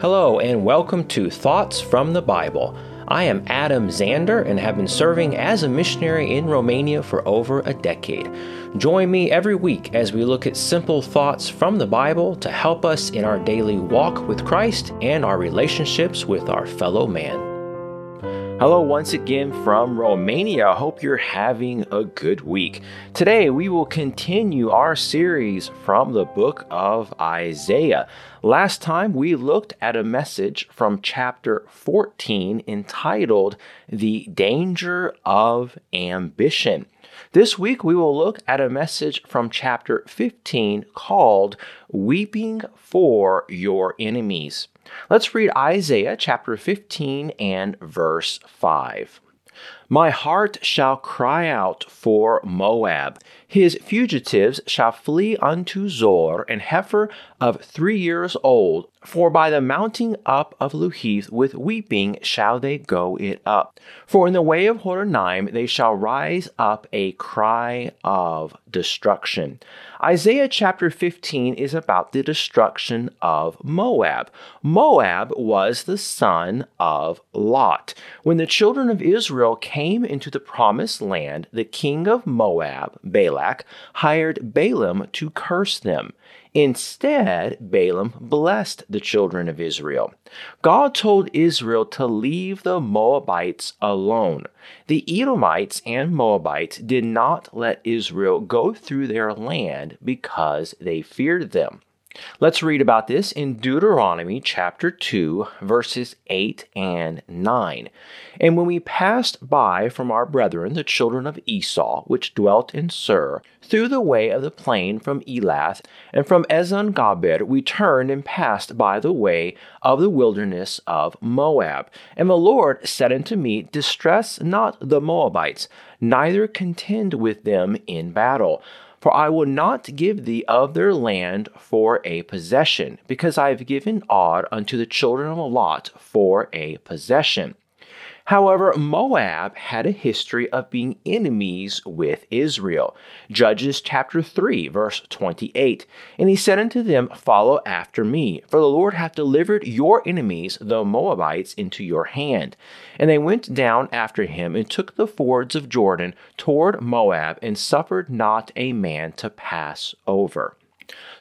Hello, and welcome to Thoughts from the Bible. I am Adam Zander and have been serving as a missionary in Romania for over a decade. Join me every week as we look at simple thoughts from the Bible to help us in our daily walk with Christ and our relationships with our fellow man. Hello, once again from Romania. Hope you're having a good week. Today, we will continue our series from the book of Isaiah. Last time, we looked at a message from chapter 14 entitled The Danger of Ambition. This week, we will look at a message from chapter 15 called Weeping for Your Enemies. Let's read Isaiah chapter 15 and verse 5. My heart shall cry out for Moab. His fugitives shall flee unto Zoar, and heifer of three years old. For by the mounting up of Luhith with weeping shall they go it up. For in the way of Horonaim they shall rise up a cry of destruction. Isaiah chapter 15 is about the destruction of Moab. Moab was the son of Lot. When the children of Israel came into the promised land, the king of Moab, Balak, hired Balaam to curse them. Instead, Balaam blessed the children of Israel. God told Israel to leave the Moabites alone. The Edomites and Moabites did not let Israel go through their land because they feared them. Let's read about this in Deuteronomy chapter 2, verses 8 and 9. And when we passed by from our brethren, the children of Esau, which dwelt in Seir, through the way of the plain from Elath, and from Eziongaber, we turned and passed by the way of the wilderness of Moab. And the Lord said unto me, Distress not the Moabites, neither contend with them in battle. For I will not give thee of their land for a possession, because I have given Ar unto the children of Lot for a possession. However, Moab had a history of being enemies with Israel. Judges chapter 3, verse 28. And he said unto them, Follow after me, for the Lord hath delivered your enemies, the Moabites, into your hand. And they went down after him and took the fords of Jordan toward Moab, and suffered not a man to pass over.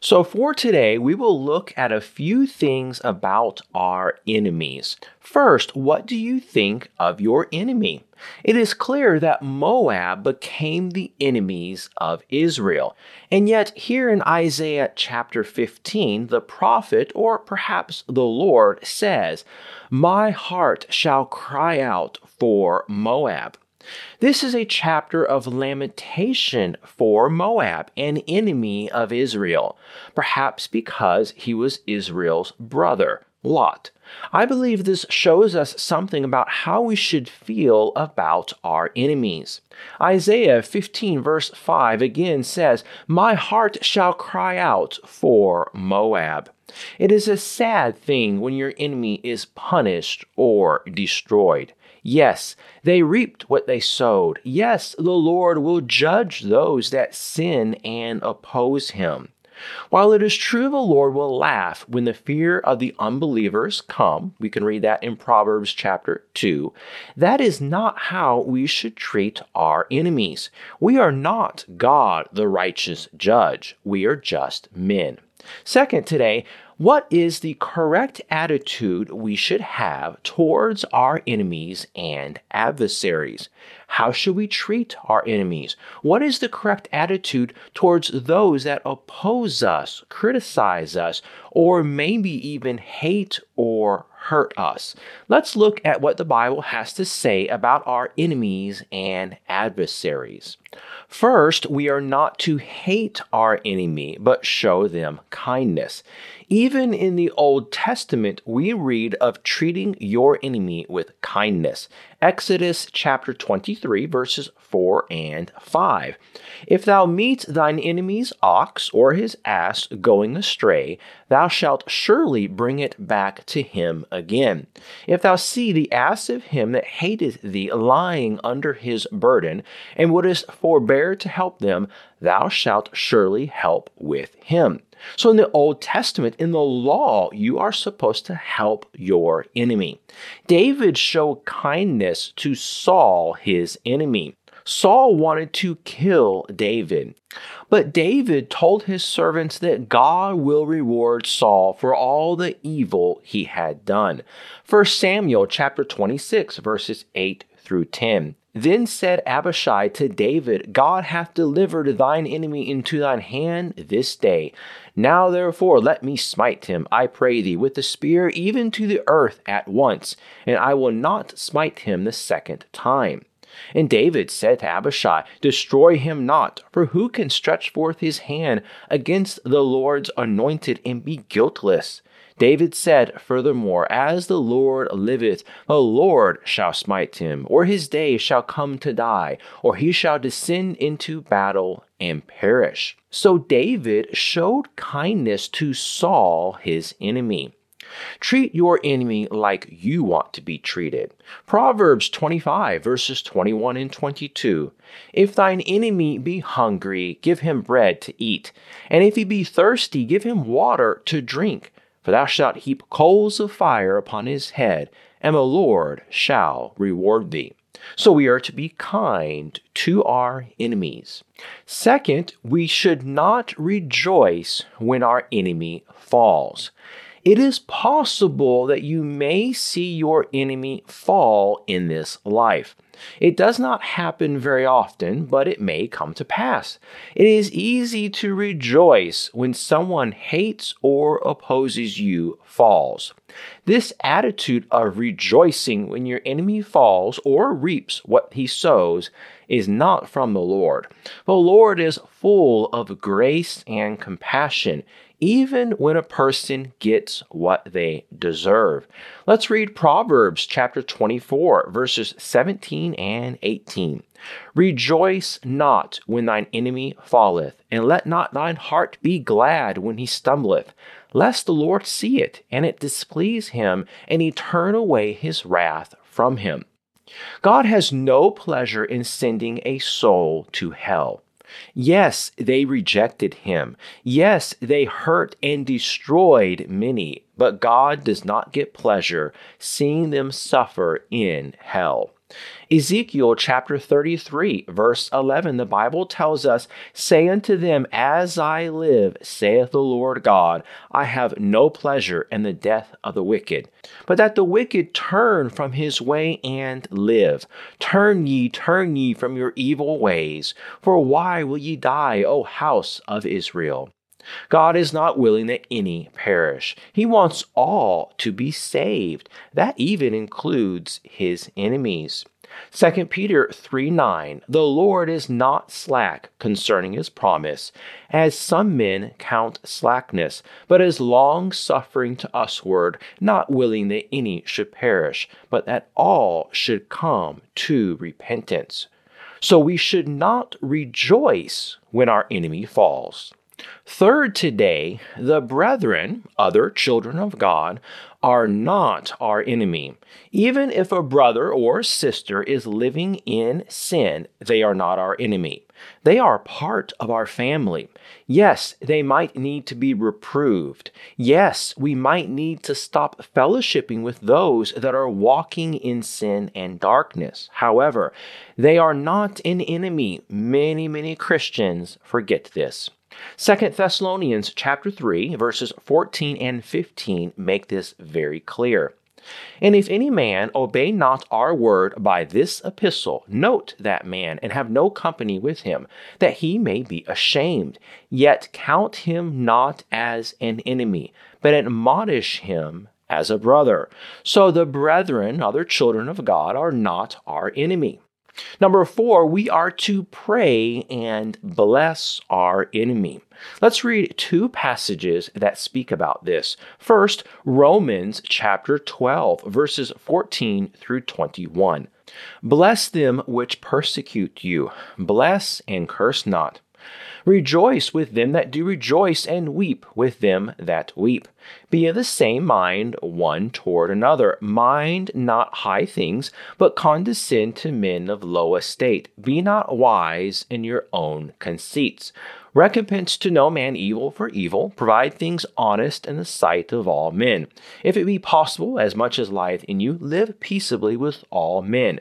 So, for today, we will look at a few things about our enemies. First, what do you think of your enemy? It is clear that Moab became the enemies of Israel. And yet, here in Isaiah chapter 15, the prophet, or perhaps the Lord, says, My heart shall cry out for Moab. This is a chapter of lamentation for Moab, an enemy of Israel, perhaps because he was Israel's brother, Lot. I believe this shows us something about how we should feel about our enemies. Isaiah 15, verse 5 again says, My heart shall cry out for Moab. It is a sad thing when your enemy is punished or destroyed. Yes, they reaped what they sowed. Yes, the Lord will judge those that sin and oppose him. While it is true the Lord will laugh when the fear of the unbelievers come, we can read that in Proverbs chapter 2, that is not how we should treat our enemies. We are not God, the righteous judge. We are just men. Second, today, what is the correct attitude we should have towards our enemies and adversaries? How should we treat our enemies? What is the correct attitude towards those that oppose us, criticize us, or maybe even hate or hurt us? Let's look at what the Bible has to say about our enemies and adversaries. First, we are not to hate our enemy, but show them kindness. Even in the Old Testament, we read of treating your enemy with kindness. Exodus chapter 23, verses 4 and 5. If thou meet thine enemy's ox or his ass going astray, thou shalt surely bring it back to him again. If thou see the ass of him that hateth thee lying under his burden, and wouldest forbear to help them, thou shalt surely help with him. So in the Old Testament, in the law, you are supposed to help your enemy. David showed kindness to Saul, his enemy. Saul wanted to kill David. But David told his servants that God will reward Saul for all the evil he had done. 1 Samuel chapter 26 verses 8 through 10. Then said Abishai to David, God hath delivered thine enemy into thine hand this day. Now therefore let me smite him, I pray thee, with the spear even to the earth at once, and I will not smite him the second time. And David said to Abishai, Destroy him not, for who can stretch forth his hand against the Lord's anointed and be guiltless? David said, Furthermore, As the Lord liveth, the Lord shall smite him, or his day shall come to die, or he shall descend into battle and perish. So David showed kindness to Saul, his enemy. Treat your enemy like you want to be treated. Proverbs 25, verses 21 and 22. If thine enemy be hungry, give him bread to eat, and if he be thirsty, give him water to drink. For thou shalt heap coals of fire upon his head, and the Lord shall reward thee. So we are to be kind to our enemies. Second, we should not rejoice when our enemy falls. It is possible that you may see your enemy fall in this life. It does not happen very often, but it may come to pass. It is easy to rejoice when someone hates or opposes you falls. This attitude of rejoicing when your enemy falls or reaps what he sows is not from the Lord. The Lord is full of grace and compassion even when a person gets what they deserve. Let's read Proverbs chapter 24, verses 17 and 18. Rejoice not when thine enemy falleth, and let not thine heart be glad when he stumbleth, lest the Lord see it, and it displease him, and he turn away his wrath from him. God has no pleasure in sending a soul to hell. Yes, they rejected him. Yes, they hurt and destroyed many, but God does not get pleasure seeing them suffer in hell. Ezekiel chapter 33, verse 11, the Bible tells us, Say unto them, As I live, saith the Lord God, I have no pleasure in the death of the wicked, but that the wicked turn from his way and live. Turn ye, turn ye from your evil ways, for why will ye die, O house of Israel? God is not willing that any perish. He wants all to be saved. That even includes his enemies. 2 Peter 3 9 The Lord is not slack concerning his promise, as some men count slackness, but is long suffering to usward, not willing that any should perish, but that all should come to repentance. So we should not rejoice when our enemy falls. Third, today, the brethren, other children of God, are not our enemy. Even if a brother or sister is living in sin, they are not our enemy. They are part of our family. Yes, they might need to be reproved. Yes, we might need to stop fellowshipping with those that are walking in sin and darkness. However, they are not an enemy. Many, many Christians forget this. Second Thessalonians chapter 3 verses 14 and 15 make this very clear. And if any man obey not our word by this epistle, note that man and have no company with him, that he may be ashamed. Yet count him not as an enemy, but admonish him as a brother. So the brethren, other children of God, are not our enemy. Number four, we are to pray and bless our enemy. Let's read two passages that speak about this. First, Romans chapter 12, verses 14 through 21. Bless them which persecute you, bless and curse not. Rejoice with them that do rejoice, and weep with them that weep. Be of the same mind one toward another. Mind not high things, but condescend to men of low estate. Be not wise in your own conceits. Recompense to no man evil for evil. Provide things honest in the sight of all men. If it be possible, as much as lieth in you, live peaceably with all men.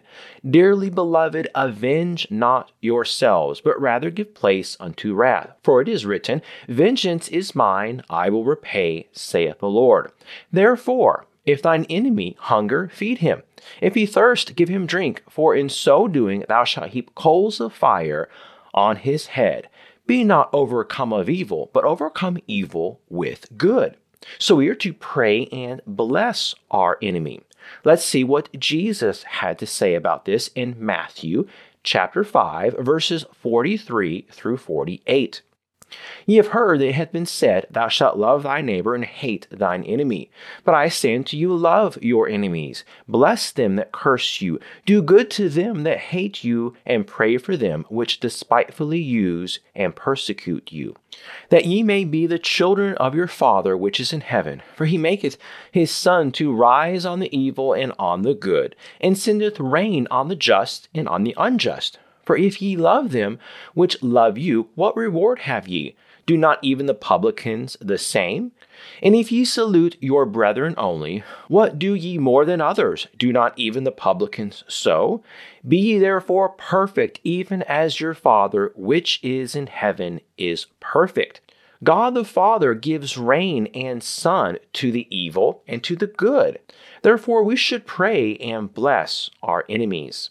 Dearly beloved, avenge not yourselves, but rather give place unto wrath. For it is written, Vengeance is mine, I will repay, saith the Lord. Therefore, if thine enemy hunger, feed him. If he thirst, give him drink, for in so doing thou shalt heap coals of fire on his head. Be not overcome of evil, but overcome evil with good. So we are to pray and bless our enemy. Let's see what Jesus had to say about this in Matthew chapter 5 verses 43 through 48. Ye have heard that it hath been said, Thou shalt love thy neighbor and hate thine enemy. But I say unto you, Love your enemies, bless them that curse you, do good to them that hate you, and pray for them which despitefully use and persecute you, that ye may be the children of your Father which is in heaven. For he maketh his sun to rise on the evil and on the good, and sendeth rain on the just and on the unjust. For if ye love them which love you, what reward have ye? Do not even the publicans the same? And if ye salute your brethren only, what do ye more than others? Do not even the publicans so? Be ye therefore perfect, even as your Father which is in heaven is perfect. God the Father gives rain and sun to the evil and to the good. Therefore, we should pray and bless our enemies.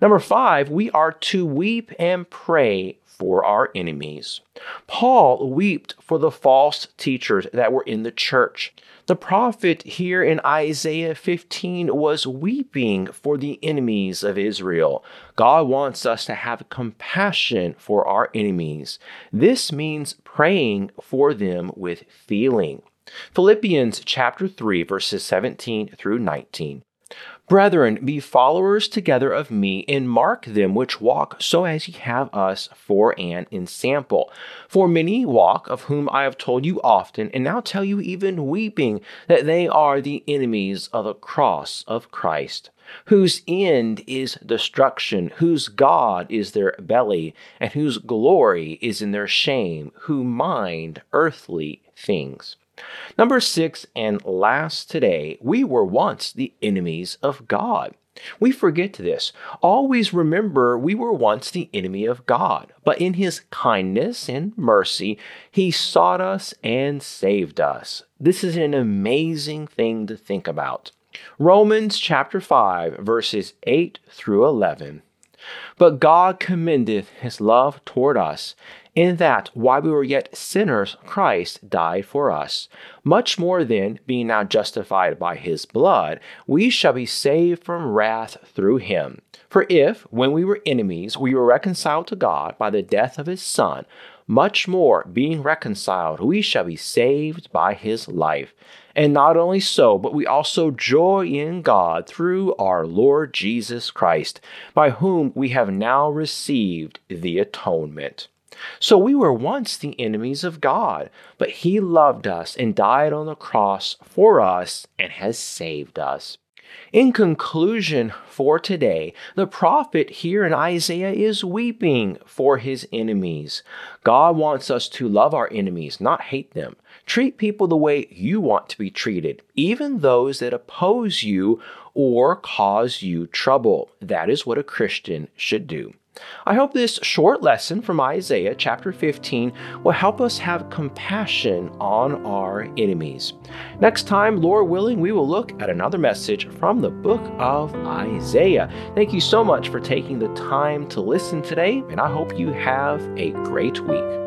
Number five, we are to weep and pray for our enemies. Paul wept for the false teachers that were in the church. The prophet here in Isaiah 15 was weeping for the enemies of Israel. God wants us to have compassion for our enemies. This means praying for them with feeling. Philippians chapter 3 verses 17 through 19. Brethren, be followers together of me, and mark them which walk so as ye have us for an ensample. For many walk, of whom I have told you often, and now tell you even weeping, that they are the enemies of the cross of Christ, whose end is destruction, whose God is their belly, and whose glory is in their shame, who mind earthly things. Number six, and last today, we were once the enemies of God. We forget this. Always remember we were once the enemy of God, but in his kindness and mercy, he sought us and saved us. This is an amazing thing to think about. Romans chapter 5, verses 8 through 11. But God commendeth his love toward us, in that while we were yet sinners, Christ died for us. Much more then, being now justified by his blood, we shall be saved from wrath through him. For if, when we were enemies, we were reconciled to God by the death of his Son, much more, being reconciled, we shall be saved by his life. And not only so, but we also joy in God through our Lord Jesus Christ, by whom we have now received the atonement. So we were once the enemies of God, but He loved us and died on the cross for us and has saved us. In conclusion, for today, the prophet here in Isaiah is weeping for his enemies. God wants us to love our enemies, not hate them. Treat people the way you want to be treated, even those that oppose you or cause you trouble. That is what a Christian should do. I hope this short lesson from Isaiah chapter 15 will help us have compassion on our enemies. Next time, Lord willing, we will look at another message from the book of Isaiah. Thank you so much for taking the time to listen today, and I hope you have a great week.